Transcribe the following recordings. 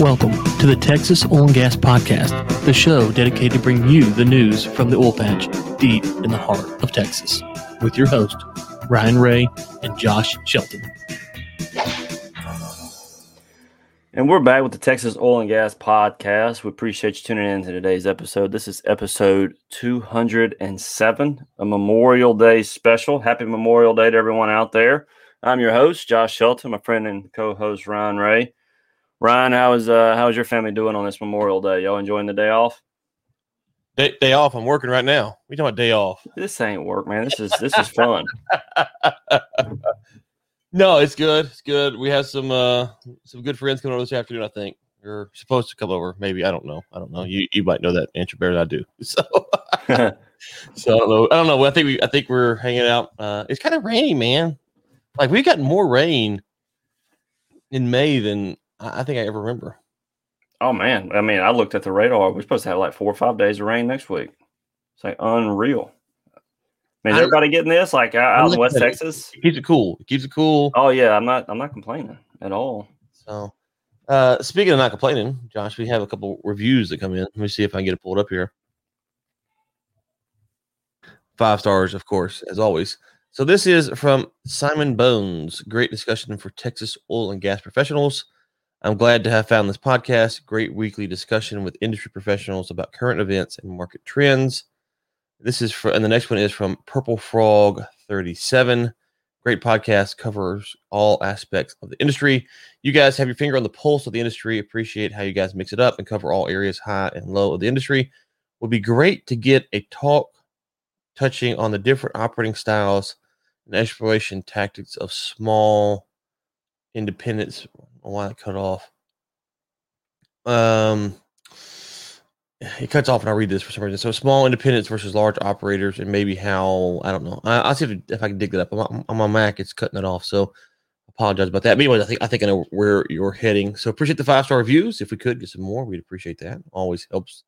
Welcome to the Texas Oil and Gas Podcast, the show dedicated to bring you the news from the oil patch deep in the heart of Texas, with your host, Ryan Ray and Josh Shelton. And we're back with the Texas Oil and Gas Podcast. We appreciate you tuning in to today's episode. This is episode 207, a Memorial Day special. Happy Memorial Day to everyone out there. I'm your host, Josh Shelton, my friend and co-host Ryan Ray. Ryan, how is uh how is your family doing on this Memorial Day? Y'all enjoying the day off? Day, day off. I'm working right now. We talking about day off? This ain't work, man. This is this is fun. no, it's good. It's good. We have some uh some good friends coming over this afternoon. I think you're supposed to come over. Maybe I don't know. I don't know. You you might know that answer better than I do. So so I don't know. I don't know. I think we I think we're hanging out. Uh, it's kind of rainy, man. Like we got more rain in May than I think I ever remember. Oh man, I mean, I looked at the radar. We're supposed to have like four or five days of rain next week. It's like unreal. I mean, is everybody getting this? Like out in West Texas, it keeps it cool. It keeps it cool. Oh yeah, I'm not. I'm not complaining at all. So, uh, speaking of not complaining, Josh, we have a couple reviews that come in. Let me see if I can get it pulled up here. Five stars, of course, as always. So this is from Simon Bones. Great discussion for Texas oil and gas professionals. I'm glad to have found this podcast. Great weekly discussion with industry professionals about current events and market trends. This is for, and the next one is from Purple Frog 37. Great podcast covers all aspects of the industry. You guys have your finger on the pulse of the industry. Appreciate how you guys mix it up and cover all areas high and low of the industry. Would be great to get a talk touching on the different operating styles and exploration tactics of small independents why it cut off. Um, it cuts off and I read this for some reason. So small independents versus large operators, and maybe how I don't know. I, will see if, I can dig that up. On, on my Mac, it's cutting it off. So apologize about that. But anyways, I think I think I know where you're heading. So appreciate the five star reviews. If we could get some more, we'd appreciate that. Always helps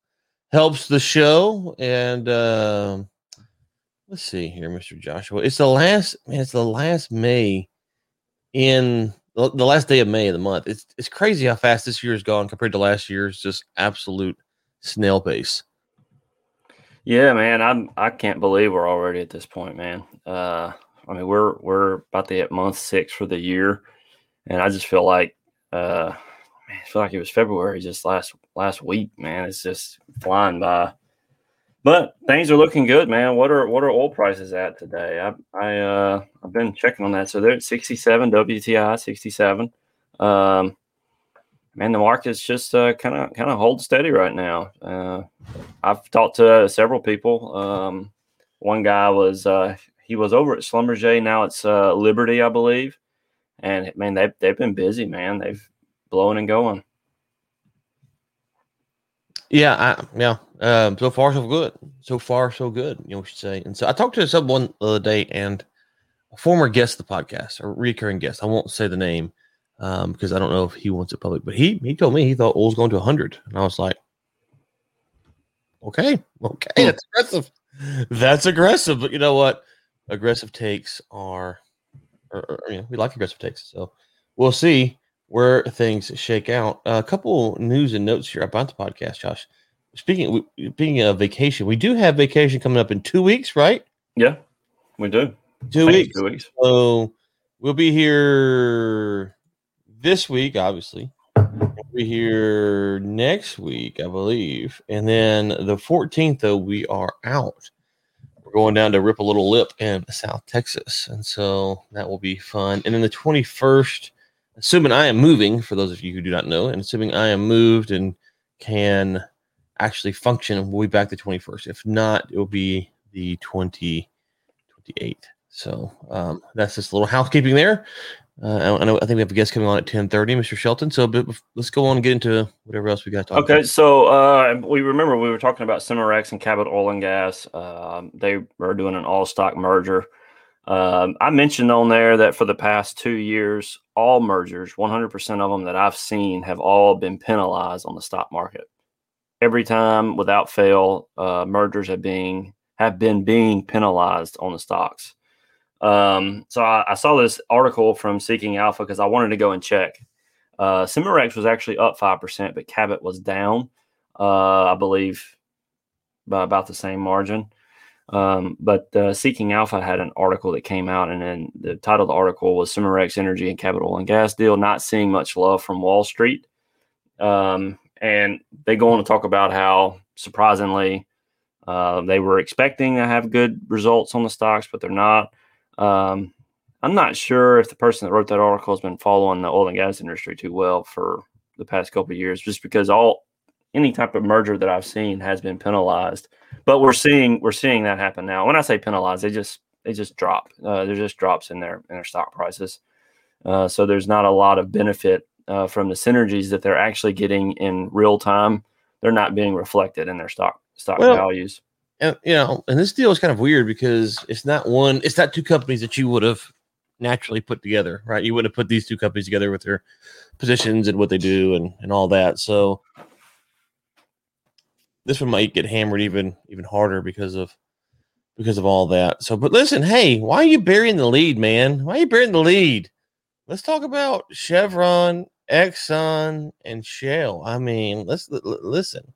helps the show. And uh, let's see here, Mr. Joshua. It's the last man. It's the last May in the last day of May of the month. It's it's crazy how fast this year's gone compared to last year's. Just absolute snail pace. Yeah, man, I'm I can't believe we're already at this point, man. Uh, I mean, we're we're about to hit month six for the year, and I just feel like, uh, man, I feel like it was February just last last week, man. It's just flying by. But things are looking good, man. What are what are oil prices at today? I I uh I've been checking on that. So they're at 67 WTI 67. Um man, the market's just uh kind of kind of hold steady right now. Uh, I've talked to several people. Um, one guy was uh, he was over at Schlumberger. Now it's uh, Liberty, I believe. And man, they've they've been busy, man. They've blowing and going. Yeah, I, yeah. Um, so far, so good. So far, so good. You know, we should say. And so I talked to someone the other day, and a former guest of the podcast, a recurring guest. I won't say the name um, because I don't know if he wants it public. But he he told me he thought oil was going to 100, and I was like, okay, okay, that's aggressive. That's aggressive. But you know what? Aggressive takes are, or, or, you know, we like aggressive takes. So we'll see where things shake out. Uh, a couple news and notes here about the podcast, Josh. Speaking speaking of vacation, we do have vacation coming up in two weeks, right? Yeah, we do. Two weeks. Two weeks. So we'll be here this week, obviously. We'll be here next week, I believe, and then the 14th, though, we are out. We're going down to rip a little lip in South Texas, and so that will be fun. And then the 21st assuming I am moving, for those of you who do not know, and assuming I am moved and can actually function, we'll be back the 21st. If not, it will be the 20, 28th. So um, that's just a little housekeeping there. Uh, I know. I think we have a guest coming on at ten thirty, Mr. Shelton. So, but let's go on and get into whatever else we got. To okay, about. so uh, we remember we were talking about Cimarex and Cabot Oil and Gas. Uh, they are doing an all stock merger. Um, I mentioned on there that for the past two years, all mergers, 100% of them that I've seen, have all been penalized on the stock market. Every time, without fail, uh, mergers have been have been being penalized on the stocks. Um, so I, I, saw this article from Seeking Alpha because I wanted to go and check. Uh, Cimarex was actually up five percent, but Cabot was down. Uh, I believe by about the same margin. Um, but uh, Seeking Alpha had an article that came out, and then the title of the article was Cimarex Energy and Cabot Oil and Gas Deal Not Seeing Much Love from Wall Street. Um, and they go on to talk about how surprisingly uh, they were expecting to have good results on the stocks, but they're not. Um, I'm not sure if the person that wrote that article has been following the oil and gas industry too well for the past couple of years, just because all any type of merger that I've seen has been penalized. But we're seeing we're seeing that happen now. When I say penalized, they just they just drop. Uh, there's just drops in their in their stock prices. Uh, so there's not a lot of benefit uh, from the synergies that they're actually getting in real time. They're not being reflected in their stock stock well, values. And you know, and this deal is kind of weird because it's not one, it's not two companies that you would have naturally put together, right? You wouldn't have put these two companies together with their positions and what they do and and all that. So this one might get hammered even even harder because of because of all that. So, but listen, hey, why are you burying the lead, man? Why are you burying the lead? Let's talk about Chevron, Exxon, and Shell. I mean, let's l- listen.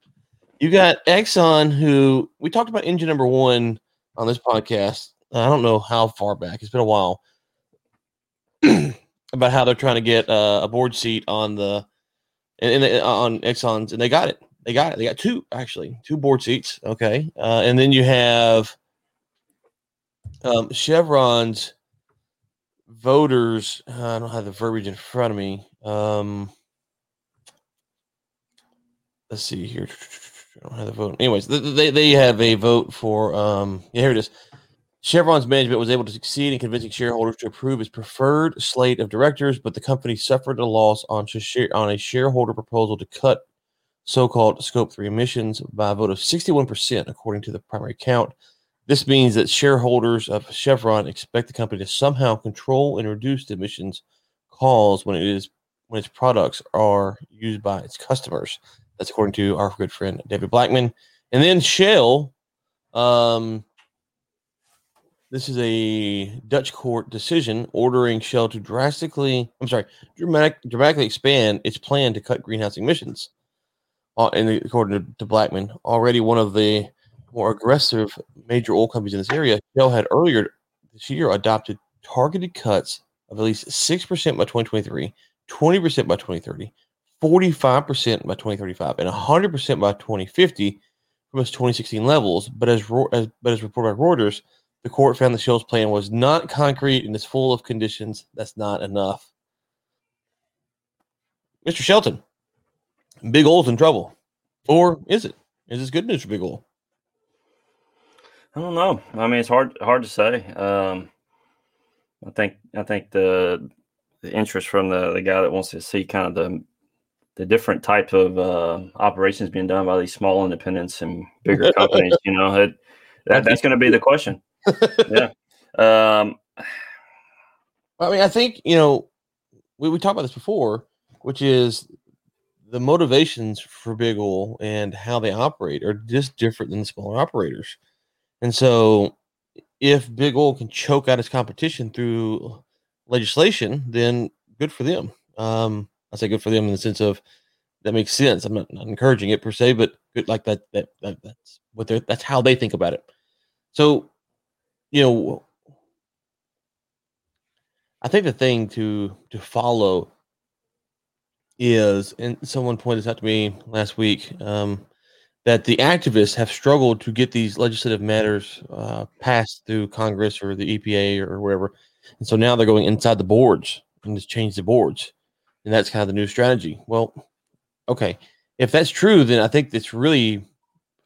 You got Exxon, who we talked about engine number one on this podcast. I don't know how far back. It's been a while about how they're trying to get uh, a board seat on the and, and on Exxon's, and they got it. They got it. They got two actually, two board seats. Okay, uh, and then you have um, Chevron's voters. Uh, I don't have the verbiage in front of me. Um, let's see here. I don't have the vote. Anyways, they they have a vote for. Um, yeah, here it is. Chevron's management was able to succeed in convincing shareholders to approve its preferred slate of directors, but the company suffered a loss on, on a shareholder proposal to cut so-called Scope 3 emissions by a vote of 61%, according to the primary count. This means that shareholders of Chevron expect the company to somehow control and reduce the emissions caused when it is when its products are used by its customers. That's according to our good friend David Blackman. And then Shell, um, this is a Dutch court decision ordering Shell to drastically, I'm sorry, dramatic, dramatically expand its plan to cut greenhouse emissions. Uh, and according to, to Blackman, already one of the more aggressive major oil companies in this area, Shell had earlier this year adopted targeted cuts of at least 6% by 2023, 20% by 2030, 45% by 2035, and 100% by 2050 from its 2016 levels. But as, as, but as reported by Reuters, the court found the Shell's plan was not concrete and is full of conditions. That's not enough. Mr. Shelton, Big Oil's in trouble. Or is it? Is this good news for Big Oil? I don't know. I mean, it's hard hard to say. Um, I think I think the the interest from the, the guy that wants to see kind of the the different type of uh, operations being done by these small independents and bigger companies. You know, it, that, that's going to be the question. yeah. Um, I mean, I think you know we we talked about this before, which is the motivations for big oil and how they operate are just different than the smaller operators. And so if big oil can choke out its competition through legislation, then good for them. Um, I say good for them in the sense of that makes sense. I'm not, not encouraging it per se, but good like that, that, that that's what they're that's how they think about it. So, you know, I think the thing to to follow is, and someone pointed out to me last week, um, that the activists have struggled to get these legislative matters uh, passed through Congress or the EPA or wherever. And so now they're going inside the boards and just change the boards. And that's kind of the new strategy. Well, okay. If that's true, then I think it's really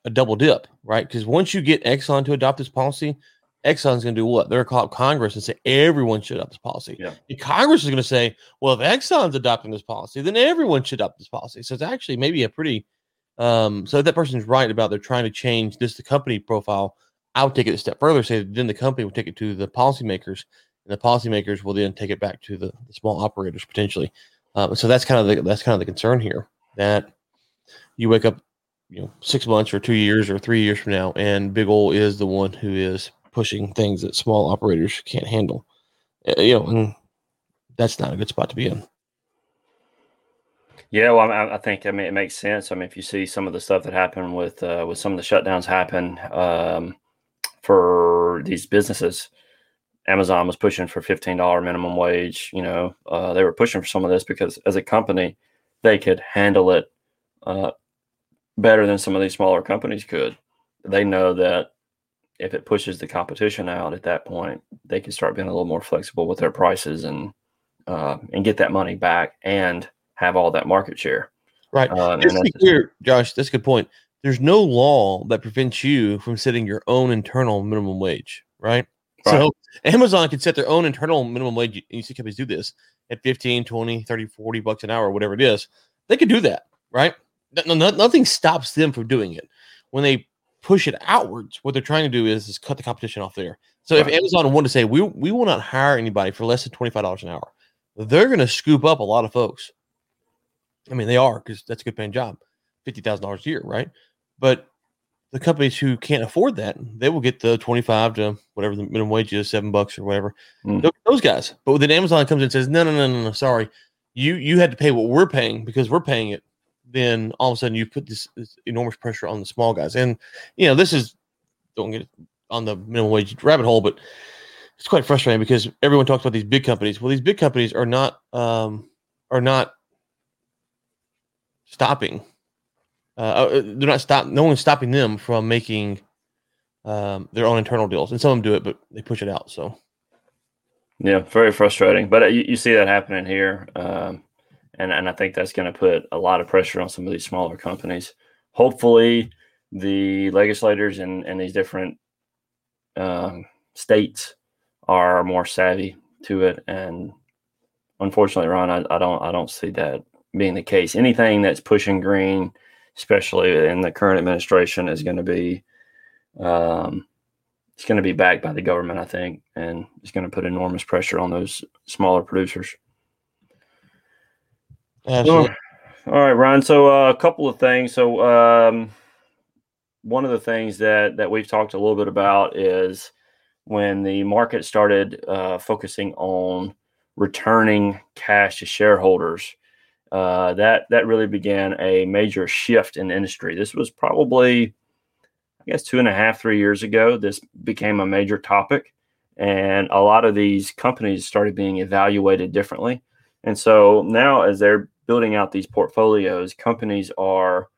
a double dip, right? Because once you get Exxon to adopt this policy, Exxon's going to do what? They're going to call up Congress and say everyone should adopt this policy. Yeah. And Congress is going to say, well, if Exxon's adopting this policy, then everyone should adopt this policy. So it's actually maybe a pretty, um, so that person's right about they're trying to change this the company profile. I would take it a step further, say then the company would take it to the policymakers, and the policymakers will then take it back to the, the small operators potentially. Um, so that's kind of the that's kind of the concern here that you wake up, you know, six months or two years or three years from now, and Big Oil is the one who is pushing things that small operators can't handle. Uh, you know, and that's not a good spot to be in. Yeah, well, I, I, think I mean it makes sense. I mean, if you see some of the stuff that happened with uh, with some of the shutdowns happen um, for these businesses, Amazon was pushing for fifteen dollar minimum wage. You know, uh, they were pushing for some of this because as a company, they could handle it uh, better than some of these smaller companies could. They know that if it pushes the competition out at that point, they can start being a little more flexible with their prices and uh, and get that money back and have all that market share. Right. Uh, Just to be clear, Josh, that's a good point. There's no law that prevents you from setting your own internal minimum wage, right? right. So Amazon can set their own internal minimum wage. You see companies do this at 15, 20, 30, 40 bucks an hour, whatever it is. They could do that, right? No, no, nothing stops them from doing it. When they push it outwards, what they're trying to do is, is cut the competition off there. So right. if Amazon wanted to say we we will not hire anybody for less than twenty five dollars an hour, they're going to scoop up a lot of folks. I mean, they are because that's a good paying job, fifty thousand dollars a year, right? But the companies who can't afford that, they will get the twenty five to whatever the minimum wage is, seven bucks or whatever. Mm. Those guys. But then Amazon comes in and says, no, no, no, no, no, sorry, you you had to pay what we're paying because we're paying it. Then all of a sudden you put this, this enormous pressure on the small guys, and you know this is don't get on the minimum wage rabbit hole, but it's quite frustrating because everyone talks about these big companies. Well, these big companies are not um, are not stopping. Uh, uh, they're not stop. No one's stopping them from making um, their own internal deals, and some of them do it, but they push it out. So, yeah, very frustrating. But uh, you, you see that happening here, um, and and I think that's going to put a lot of pressure on some of these smaller companies. Hopefully, the legislators in, in these different um, states are more savvy to it, and unfortunately, Ron, I, I don't I don't see that being the case. Anything that's pushing green, especially in the current administration, is going to be um, it's going to be backed by the government, I think, and it's going to put enormous pressure on those smaller producers. Absolutely. all right, Ron. So uh, a couple of things. So um, one of the things that that we've talked a little bit about is when the market started uh, focusing on returning cash to shareholders uh, that that really began a major shift in the industry. This was probably, I guess, two and a half, three years ago. This became a major topic, and a lot of these companies started being evaluated differently. And so now, as they're building out these portfolios, companies are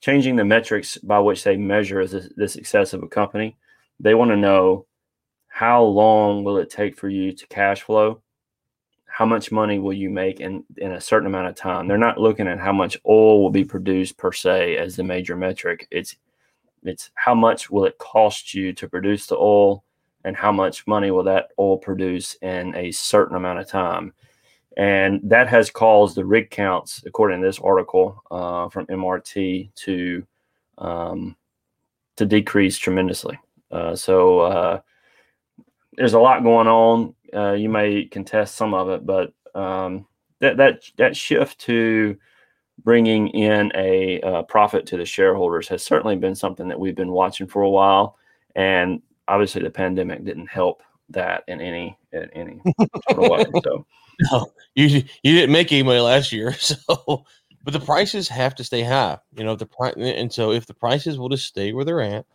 changing the metrics by which they measure the, the success of a company. They want to know how long will it take for you to cash flow how much money will you make in, in a certain amount of time. They're not looking at how much oil will be produced per se as the major metric. It's it's how much will it cost you to produce the oil and how much money will that oil produce in a certain amount of time. And that has caused the rig counts, according to this article uh, from MRT, to um, to decrease tremendously. Uh, so uh, there's a lot going on uh, you may contest some of it, but um, that that that shift to bringing in a uh, profit to the shareholders has certainly been something that we've been watching for a while, and obviously the pandemic didn't help that in any in any sort of way. So, no, you you didn't make any money last year, so but the prices have to stay high. You know the price, and so if the prices will just stay where they're at.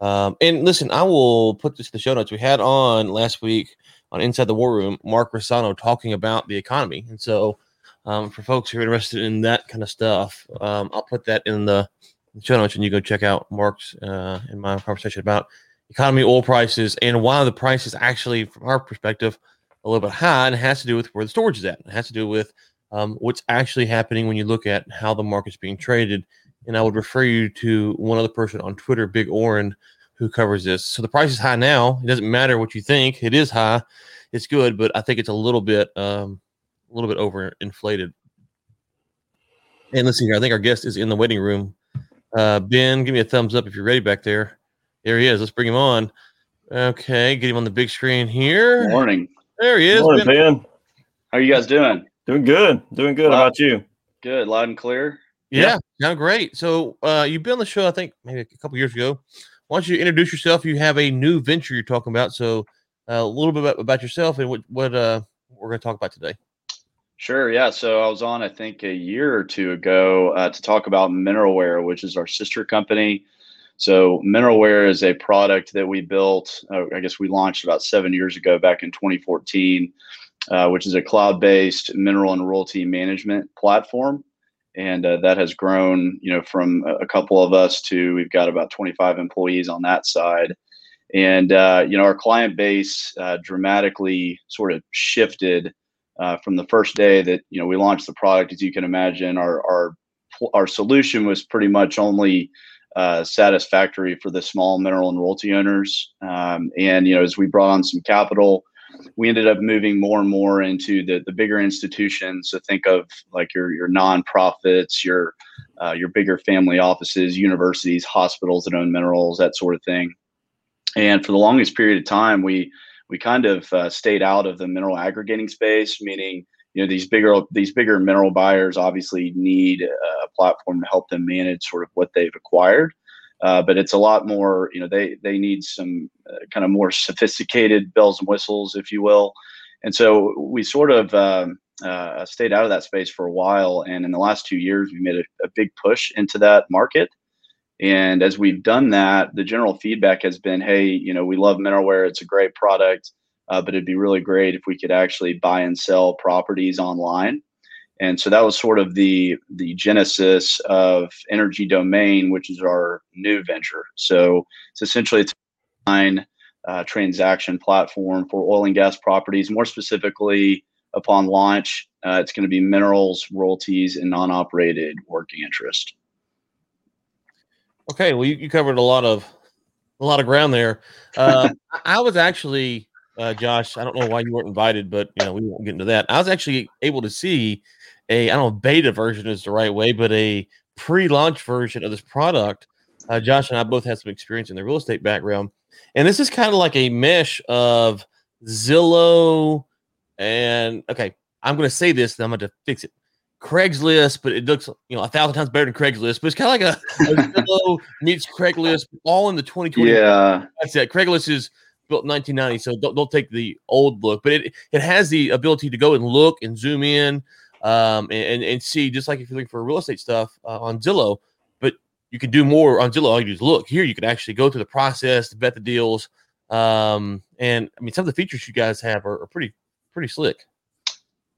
Um, and listen, I will put this in the show notes. We had on last week on Inside the War Room, Mark Rosano talking about the economy. And so, um, for folks who are interested in that kind of stuff, um, I'll put that in the show notes and you go check out Mark's uh, and my conversation about economy, oil prices, and why the prices actually, from our perspective, a little bit high. And it has to do with where the storage is at. It has to do with um, what's actually happening when you look at how the market's being traded. And I would refer you to one other person on Twitter, Big Orrin, who covers this. So the price is high now. It doesn't matter what you think. It is high. It's good, but I think it's a little bit um, a little bit over inflated. And see here. I think our guest is in the waiting room. Uh, ben, give me a thumbs up if you're ready back there. There he is. Let's bring him on. Okay, get him on the big screen here. Morning. There he is. Morning, ben. ben. How are you guys doing? Doing good. Doing good. How about you? Good. Loud and clear. Yeah, yeah. great. So uh, you've been on the show, I think, maybe a couple years ago why don't you introduce yourself? You have a new venture you're talking about, so uh, a little bit about, about yourself and what what uh, we're going to talk about today. Sure. Yeah. So I was on, I think, a year or two ago uh, to talk about Mineralware, which is our sister company. So Mineralware is a product that we built. Uh, I guess we launched about seven years ago, back in 2014, uh, which is a cloud-based mineral and royalty management platform, and uh, that has grown, you know, from a couple of us to we've got about 25 employees on that side. And uh, you know, our client base uh, dramatically sort of shifted uh, from the first day that you know we launched the product. As you can imagine, our our our solution was pretty much only uh, satisfactory for the small mineral and royalty owners. Um, and you know, as we brought on some capital, we ended up moving more and more into the the bigger institutions. So think of like your your nonprofits, your uh, your bigger family offices, universities, hospitals that own minerals, that sort of thing. And for the longest period of time, we we kind of uh, stayed out of the mineral aggregating space, meaning you know these bigger these bigger mineral buyers obviously need a platform to help them manage sort of what they've acquired. Uh, but it's a lot more, you know, they they need some uh, kind of more sophisticated bells and whistles, if you will. And so we sort of um, uh, stayed out of that space for a while. And in the last two years, we made a, a big push into that market. And as we've done that, the general feedback has been, hey, you know, we love Mineralware. It's a great product, uh, but it'd be really great if we could actually buy and sell properties online. And so that was sort of the the genesis of Energy Domain, which is our new venture. So it's essentially it's a uh, transaction platform for oil and gas properties. More specifically, upon launch, uh, it's going to be minerals, royalties, and non-operated working interest. Okay, well, you, you covered a lot of a lot of ground there. Uh, I was actually, uh, Josh. I don't know why you weren't invited, but you know we won't get into that. I was actually able to see a I don't know beta version is the right way, but a pre-launch version of this product. Uh, Josh and I both had some experience in the real estate background, and this is kind of like a mesh of Zillow and okay. I'm going to say this, and I'm going to fix it. Craigslist, but it looks you know a thousand times better than Craigslist. But it's kind of like a, a Zillow meets Craigslist, all in the 2020. Yeah, that's it. Craigslist is built in 1990, so don't, don't take the old look, but it it has the ability to go and look and zoom in, um, and and see just like if you're looking for real estate stuff uh, on Zillow, but you can do more on Zillow. All you do is look. Here, you can actually go through the process to vet the deals, um, and I mean some of the features you guys have are, are pretty pretty slick.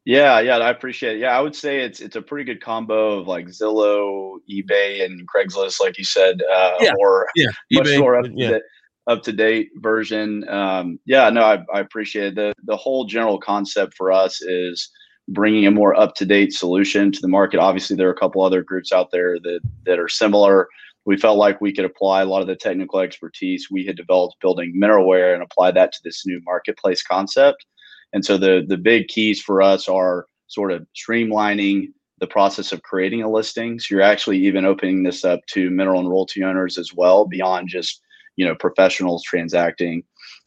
Yeah, yeah, I appreciate it. Yeah, I would say it's it's a pretty good combo of like Zillow, eBay, and Craigslist, like you said, uh, yeah. or yeah, much eBay, more up, yeah. Up to date version. Um, yeah, no, I, I appreciate it. the the whole general concept for us is bringing a more up to date solution to the market. Obviously, there are a couple other groups out there that that are similar. We felt like we could apply a lot of the technical expertise we had developed building Mineralware and apply that to this new marketplace concept and so the the big keys for us are sort of streamlining the process of creating a listing. So you're actually even opening this up to mineral and royalty owners as well, beyond just you know professionals transacting.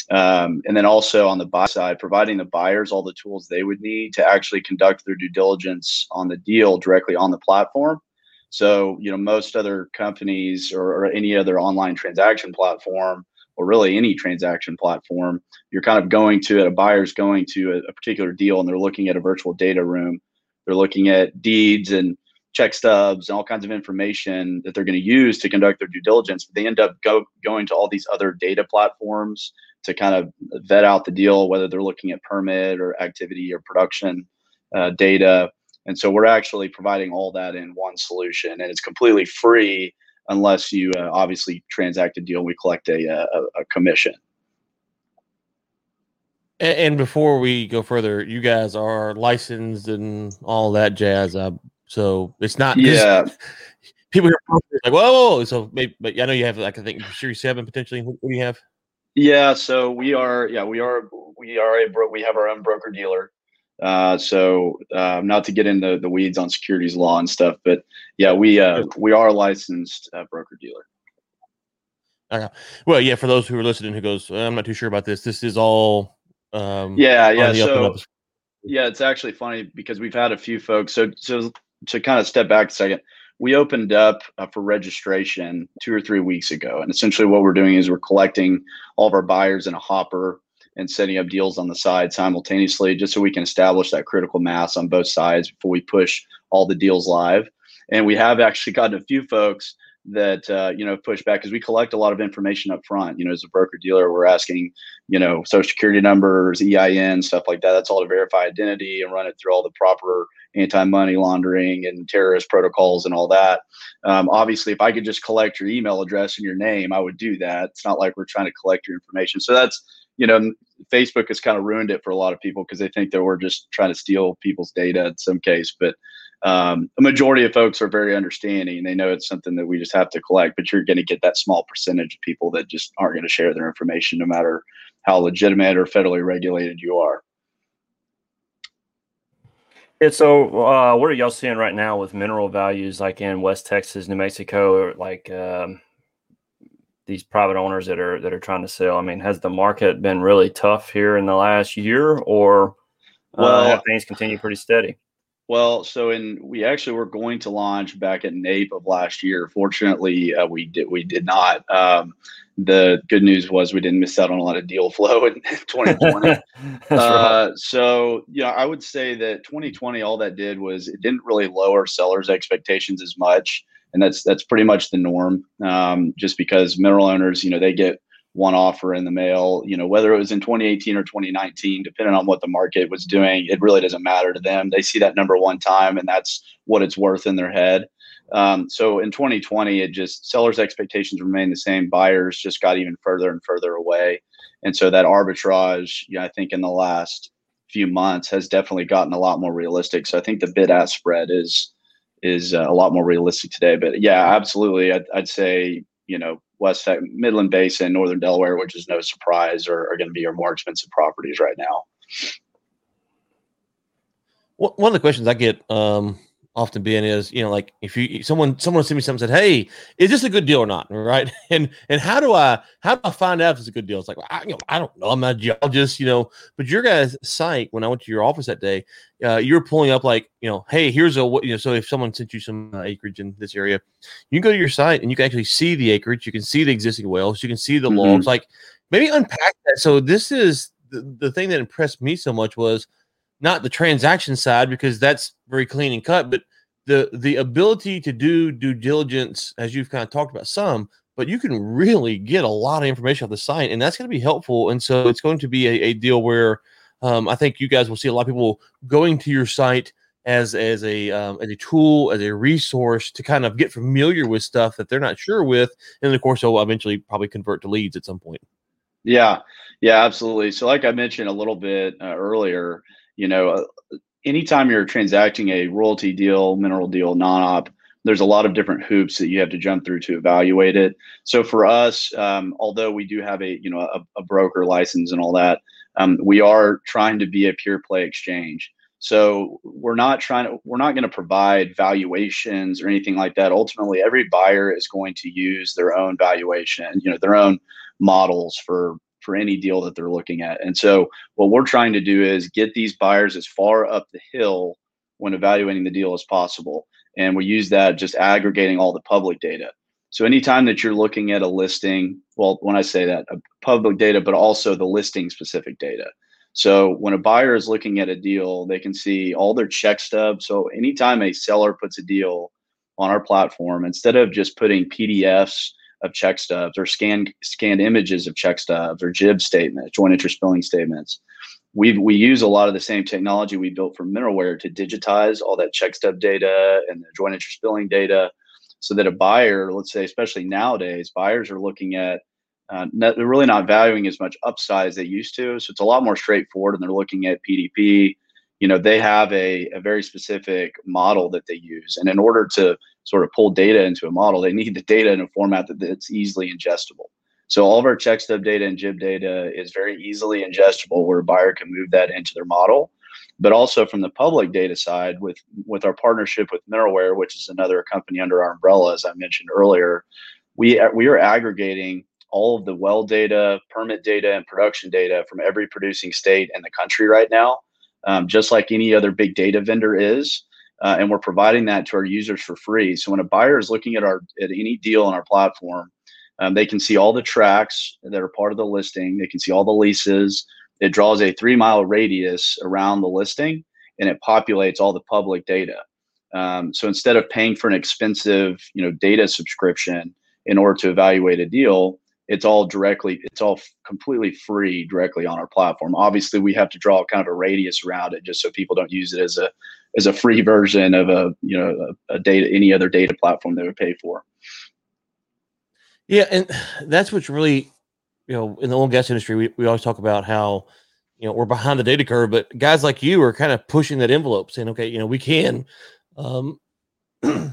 Um, and then also on the buy side, providing the buyers all the tools they would need to actually conduct their due diligence on the deal directly on the platform. So you know most other companies or, or any other online transaction platform or really any transaction platform, you're kind of going to it, a buyer's going to a, a, particular deal and they're looking at a virtual data room. They're looking at deeds and check stubs and all kinds of information that they're going to use to conduct their due diligence. But they end up go, going to all these other data platforms to kind of vet out the deal, whether they're looking at permit or activity or production uh, data. And so we're actually providing all that in one solution and it's completely free unless you uh, obviously transact a deal. We collect a, uh, a, a commission. And, before we go further, you guys are licensed and all that jazz. Uh, so it's not yeah. People hear like whoa, whoa, so maybe, but I know you have like I think Series Seven potentially. What, what do you have? Yeah, so we are. Yeah, we are. We are a bro- we have our own broker dealer. Uh, so uh, not to get into the weeds on securities law and stuff, but yeah, we uh, we are a licensed uh, broker dealer. Okay. Well, yeah, for those who are listening who goes, I'm not too sure about this. This is all. Um, yeah, yeah. So yeah, it's actually funny because we've had a few folks. So so to kind of step back a second, we opened up uh, for registration two or three weeks ago, and essentially what we're doing is we're collecting all of our buyers in a hopper and setting up deals on the side simultaneously, just so we can establish that critical mass on both sides before we push all the deals live. And we have actually gotten a few folks that uh, you know push back because we collect a lot of information up front. You know, as a broker dealer, we're asking you know social security numbers, EIN, stuff like that. That's all to verify identity and run it through all the proper anti-money laundering and terrorist protocols and all that. Um, obviously, if I could just collect your email address and your name, I would do that. It's not like we're trying to collect your information. So that's you know Facebook has kind of ruined it for a lot of people because they think that we're just trying to steal people's data in some case. But um, a majority of folks are very understanding and they know it's something that we just have to collect. But you're going to get that small percentage of people that just aren't going to share their information, no matter how legitimate or federally regulated you are. Yeah, so uh, what are y'all seeing right now with mineral values, like in West Texas, New Mexico, or like um, these private owners that are that are trying to sell? I mean, has the market been really tough here in the last year, or uh, well, have things continue pretty steady? Well, so in we actually were going to launch back at NAPE of last year. Fortunately, uh, we did we did not. Um, the good news was we didn't miss out on a lot of deal flow in 2020. uh, right. So you know, I would say that 2020, all that did was it didn't really lower sellers' expectations as much, and that's that's pretty much the norm. Um, just because mineral owners, you know, they get one offer in the mail, you know, whether it was in 2018 or 2019, depending on what the market was doing, it really doesn't matter to them. They see that number one time and that's what it's worth in their head. Um, so in 2020, it just sellers' expectations remained the same. Buyers just got even further and further away. And so that arbitrage, you know, I think in the last few months has definitely gotten a lot more realistic. So I think the bid ask spread is is uh, a lot more realistic today. But yeah, absolutely, I'd, I'd say you know West Midland Basin, Northern Delaware, which is no surprise, are, are going to be your more expensive properties right now. One of the questions I get um, often being is, you know, like if you someone someone sent me something said, "Hey, is this a good deal or not?" Right? And and how do I how do I find out if it's a good deal? It's like I, you know, I don't know. I'm not a geologist, you know. But your guys' site, when I went to your office that day, uh, you're pulling up like, you know, hey, here's a you know. So if someone sent you some uh, acreage in this area, you can go to your site and you can actually see the acreage. You can see the existing wells. You can see the mm-hmm. logs. Like maybe unpack that. So this is the, the thing that impressed me so much was not the transaction side because that's very clean and cut, but the the ability to do due diligence, as you've kind of talked about some, but you can really get a lot of information off the site, and that's going to be helpful. And so it's going to be a, a deal where um, I think you guys will see a lot of people going to your site as as a um, as a tool, as a resource to kind of get familiar with stuff that they're not sure with, and of course they'll eventually probably convert to leads at some point. Yeah, yeah, absolutely. So, like I mentioned a little bit uh, earlier, you know, uh, anytime you're transacting a royalty deal, mineral deal, non-op, there's a lot of different hoops that you have to jump through to evaluate it. So for us, um, although we do have a you know a, a broker license and all that, um, we are trying to be a pure play exchange. So we're not trying to we're not going to provide valuations or anything like that. Ultimately, every buyer is going to use their own valuation, you know, their own models for for any deal that they're looking at. And so what we're trying to do is get these buyers as far up the hill when evaluating the deal as possible. And we use that just aggregating all the public data. So anytime that you're looking at a listing, well, when I say that, public data, but also the listing specific data. So when a buyer is looking at a deal, they can see all their check stubs. So anytime a seller puts a deal on our platform, instead of just putting PDFs of check stubs or scanned scanned images of check stubs or JIB statements, joint interest billing statements. We we use a lot of the same technology we built for Mineralware to digitize all that check stub data and the joint interest billing data, so that a buyer, let's say, especially nowadays, buyers are looking at uh, they're really not valuing as much upside as they used to. So it's a lot more straightforward, and they're looking at PDP. You know, they have a, a very specific model that they use, and in order to sort of pull data into a model, they need the data in a format that, that's easily ingestible. So all of our check stub data and JIB data is very easily ingestible where a buyer can move that into their model. But also from the public data side with, with our partnership with Mineralware, which is another company under our umbrella, as I mentioned earlier, we, we are aggregating all of the well data, permit data, and production data from every producing state in the country right now, um, just like any other big data vendor is uh, and we're providing that to our users for free. So when a buyer is looking at our at any deal on our platform, um, they can see all the tracts that are part of the listing. They can see all the leases. it draws a three mile radius around the listing and it populates all the public data. Um, so instead of paying for an expensive, you know, data subscription in order to evaluate a deal, it's all directly, it's all completely free directly on our platform. Obviously, we have to draw kind of a radius around it just so people don't use it as a as a free version of a you know a, a data any other data platform they would pay for. Yeah, and that's what's really, you know, in the oil and gas industry, we, we always talk about how, you know, we're behind the data curve, but guys like you are kind of pushing that envelope, saying, okay, you know, we can, um, you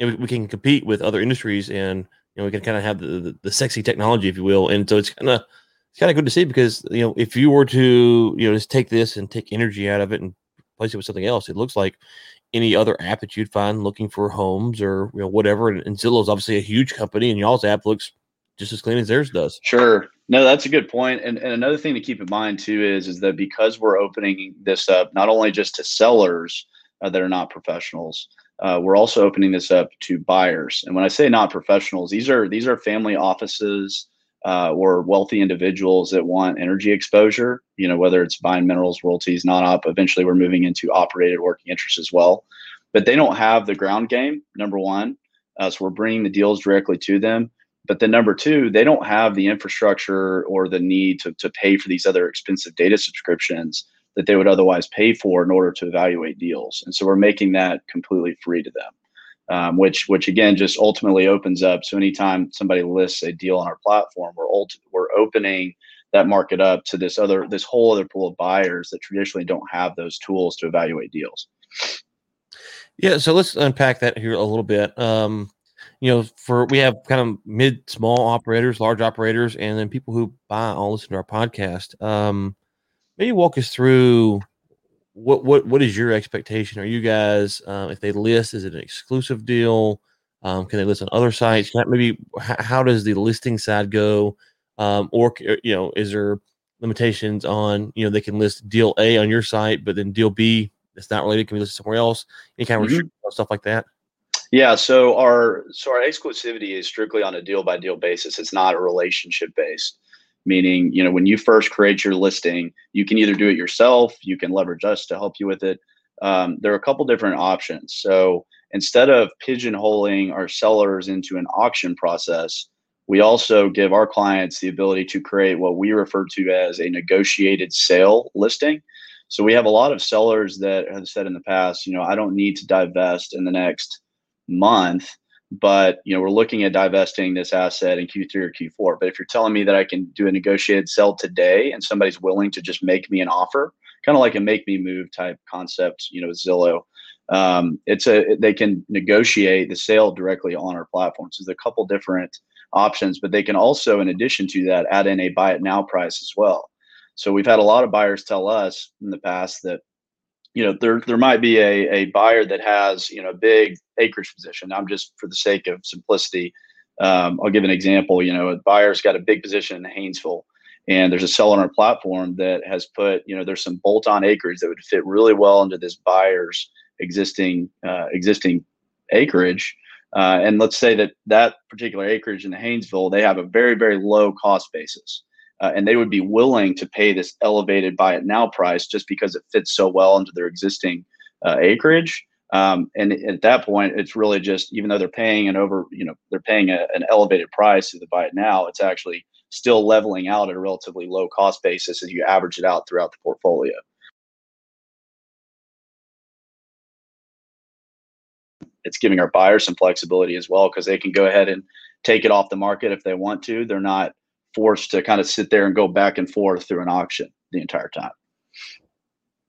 know, we can compete with other industries, and you know, we can kind of have the, the, the sexy technology, if you will, and so it's kind of it's kind of good to see because you know, if you were to you know just take this and take energy out of it and replace it with something else, it looks like any other app that you'd find looking for homes or you know whatever. And, and Zillow is obviously a huge company, and y'all's app looks just as clean as theirs does. Sure. No, that's a good point. And, and another thing to keep in mind too is is that because we're opening this up not only just to sellers uh, that are not professionals, uh, we're also opening this up to buyers. And when I say not professionals, these are these are family offices uh, or wealthy individuals that want energy exposure. You know, whether it's buying minerals, royalties, non-op. Eventually, we're moving into operated working interest as well. But they don't have the ground game. Number one, uh, so we're bringing the deals directly to them. But then number two, they don't have the infrastructure or the need to, to pay for these other expensive data subscriptions that they would otherwise pay for in order to evaluate deals. And so we're making that completely free to them um, which which again just ultimately opens up. So anytime somebody lists a deal on our platform, we're ult- we're opening that market up to this other this whole other pool of buyers that traditionally don't have those tools to evaluate deals. Yeah, so let's unpack that here a little bit. Um, you know, for we have kind of mid small operators, large operators, and then people who buy all listen to our podcast. Um, maybe walk us through what what what is your expectation? Are you guys um, if they list, is it an exclusive deal? Um, can they list on other sites? Maybe how does the listing side go? Um, or uh, you know, is there limitations on you know they can list deal A on your site, but then deal B that's not related can be listed somewhere else? Any kind of mm-hmm. stuff like that? Yeah, so our so our exclusivity is strictly on a deal by deal basis. It's not a relationship based meaning you know when you first create your listing you can either do it yourself you can leverage us to help you with it. Um, there are a couple different options. So instead of pigeonholing our sellers into an auction process we also give our clients the ability to create what we refer to as a negotiated sale listing. So we have a lot of sellers that have said in the past you know i don't need to divest in the next month but you know we're looking at divesting this asset in Q3 or Q4. But if you're telling me that I can do a negotiated sell today and somebody's willing to just make me an offer, kind of like a make me move type concept, you know, Zillow, um, it's a they can negotiate the sale directly on our platform. So there's a couple different options, but they can also, in addition to that, add in a buy it now price as well. So we've had a lot of buyers tell us in the past that you know there there might be a, a buyer that has you know a big acreage position. I'm just for the sake of simplicity um, i'll give an example. You know a buyer's got a big position in haynesville and there's a seller on our platform that has put you know there's some bolt-on acreage that would fit really well into this buyer's existing uh, existing acreage. Uh, and let's say that that particular acreage in the haynesville they have a very very low cost basis uh, and they would be willing to pay this elevated buy it now price just because it fits so well into their existing uh, acreage. Um, and at that point, it's really just even though they're paying an over, you know, they're paying a, an elevated price to the buy it now, it's actually still leveling out at a relatively low cost basis as you average it out throughout the portfolio. It's giving our buyers some flexibility as well because they can go ahead and take it off the market if they want to. They're not forced to kind of sit there and go back and forth through an auction the entire time.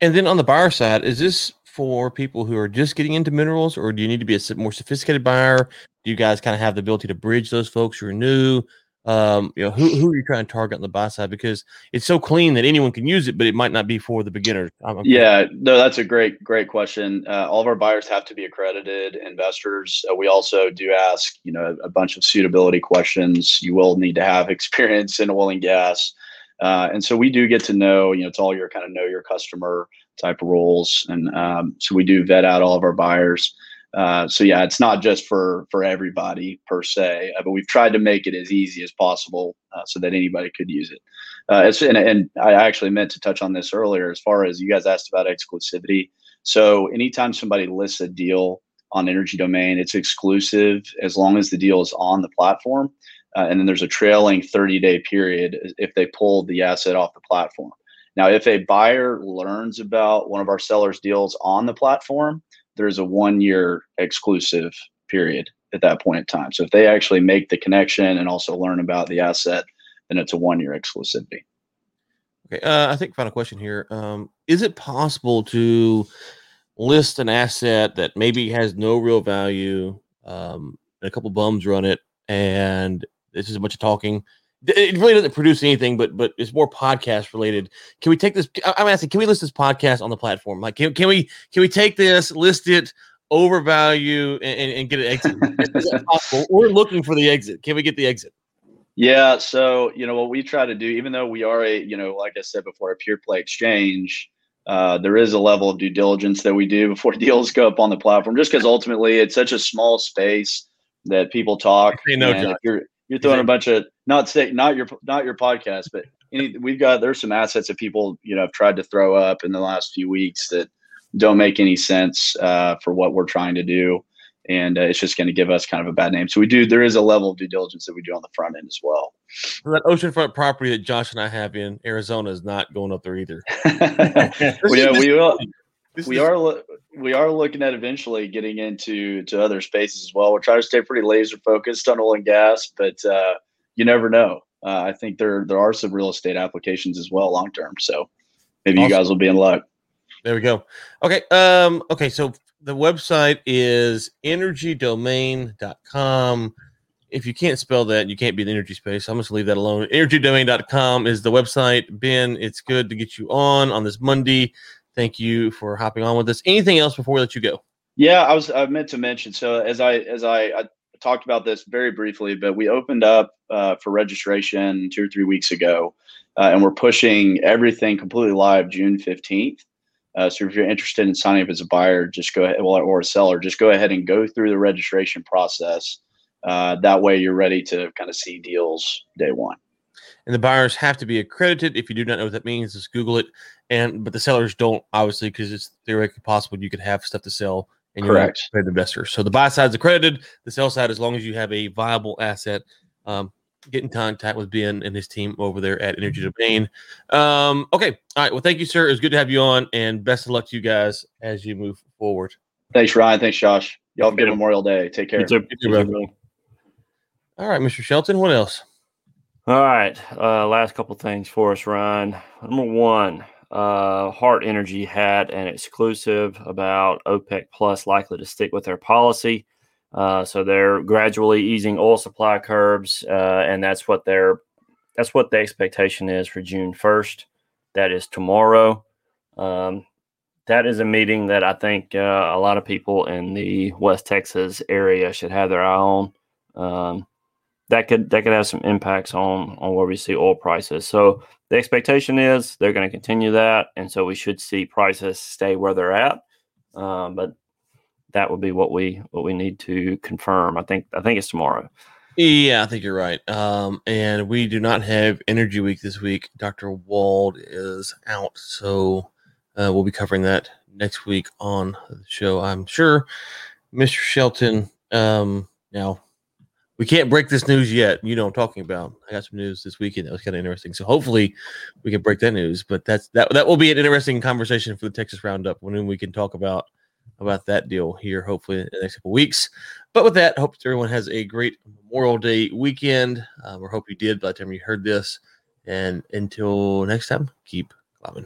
And then on the buyer side, is this for people who are just getting into minerals, or do you need to be a more sophisticated buyer? Do you guys kind of have the ability to bridge those folks who are new? Um, you know, who, who are you trying to target on the buy side? Because it's so clean that anyone can use it, but it might not be for the beginners. I'm, I'm yeah, no, that's a great, great question. Uh, all of our buyers have to be accredited investors. Uh, we also do ask, you know, a bunch of suitability questions. You will need to have experience in oil and gas. Uh, and so we do get to know, you know, it's all your kind of know your customer type of roles. And um, so we do vet out all of our buyers. Uh, so yeah, it's not just for for everybody per se, uh, but we've tried to make it as easy as possible uh, so that anybody could use it. uh, it's and, and I actually meant to touch on this earlier as far as you guys asked about exclusivity. So anytime somebody lists a deal on Energy Domain, it's exclusive as long as the deal is on the platform, uh, and then there's a trailing 30 day period if they pulled the asset off the platform. Now, if a buyer learns about one of our sellers' deals on the platform, there's a one year exclusive period at that point in time. So if they actually make the connection and also learn about the asset, then it's a one year exclusivity. Okay. Uh, I think final question here. Um, is it possible to list an asset that maybe has no real value, um, and a couple bums run it, and this is a bunch of talking? It really doesn't produce anything, but but it's more podcast related. Can we take this? I'm asking, can we list this podcast on the platform? Like, can, can we can we take this, list it, overvalue, and, and get an exit? possible? We're looking for the exit. Can we get the exit? Yeah. So, you know, what we try to do, even though we are a, you know, like I said before, a pure play exchange, uh, there is a level of due diligence that we do before deals go up on the platform, just because ultimately it's such a small space that people talk. no, if you're you're throwing a bunch of not say not your not your podcast, but any, we've got there's some assets that people you know have tried to throw up in the last few weeks that don't make any sense uh, for what we're trying to do and uh, it's just going to give us kind of a bad name. So we do. There is a level of due diligence that we do on the front end as well. That oceanfront property that Josh and I have in Arizona is not going up there either. well, yeah, we will. We are we are looking at eventually getting into to other spaces as well. We're trying to stay pretty laser focused on oil and gas, but uh, you never know. Uh, I think there there are some real estate applications as well long term. So maybe awesome. you guys will be in luck. There we go. Okay. Um. Okay. So the website is energydomain.com. If you can't spell that, you can't be in the energy space. I'm just leave that alone. Energydomain.com is the website. Ben, it's good to get you on on this Monday. Thank you for hopping on with us. Anything else before we let you go? Yeah, I was I meant to mention. So as I as I, I talked about this very briefly, but we opened up uh, for registration two or three weeks ago, uh, and we're pushing everything completely live June 15th. Uh, so if you're interested in signing up as a buyer, just go ahead, well, or a seller, just go ahead and go through the registration process. Uh, that way, you're ready to kind of see deals day one. And the buyers have to be accredited. If you do not know what that means, just Google it. And but the sellers don't obviously because it's theoretically possible you could have stuff to sell and you're Correct. an investor. So the buy side is accredited. The sell side, as long as you have a viable asset, um, get in contact with Ben and his team over there at Energy Domain. Um, okay. All right. Well, thank you, sir. It was good to have you on, and best of luck to you guys as you move forward. Thanks, Ryan. Thanks, Josh. Y'all have a good Memorial Day. Take care. You too, All right, Mr. Shelton. What else? All right. Uh, last couple things for us, Ryan. Number one, uh, Hart Energy had an exclusive about OPEC Plus likely to stick with their policy. Uh, so they're gradually easing oil supply curbs, uh, and that's what they're that's what the expectation is for June first. That is tomorrow. Um, that is a meeting that I think uh, a lot of people in the West Texas area should have their eye on. Um, that could that could have some impacts on on where we see oil prices. So the expectation is they're going to continue that, and so we should see prices stay where they're at. Um, but that would be what we what we need to confirm. I think I think it's tomorrow. Yeah, I think you're right. Um, and we do not have Energy Week this week. Dr. Wald is out, so uh, we'll be covering that next week on the show. I'm sure, Mr. Shelton. Um, now we can't break this news yet. You know I'm talking about. I got some news this weekend that was kind of interesting. So hopefully we can break that news. But that's that that will be an interesting conversation for the Texas Roundup when we can talk about about that deal here, hopefully in the next couple weeks. But with that, hope everyone has a great Memorial Day weekend. Um, or hope you did by the time you heard this. And until next time, keep climbing.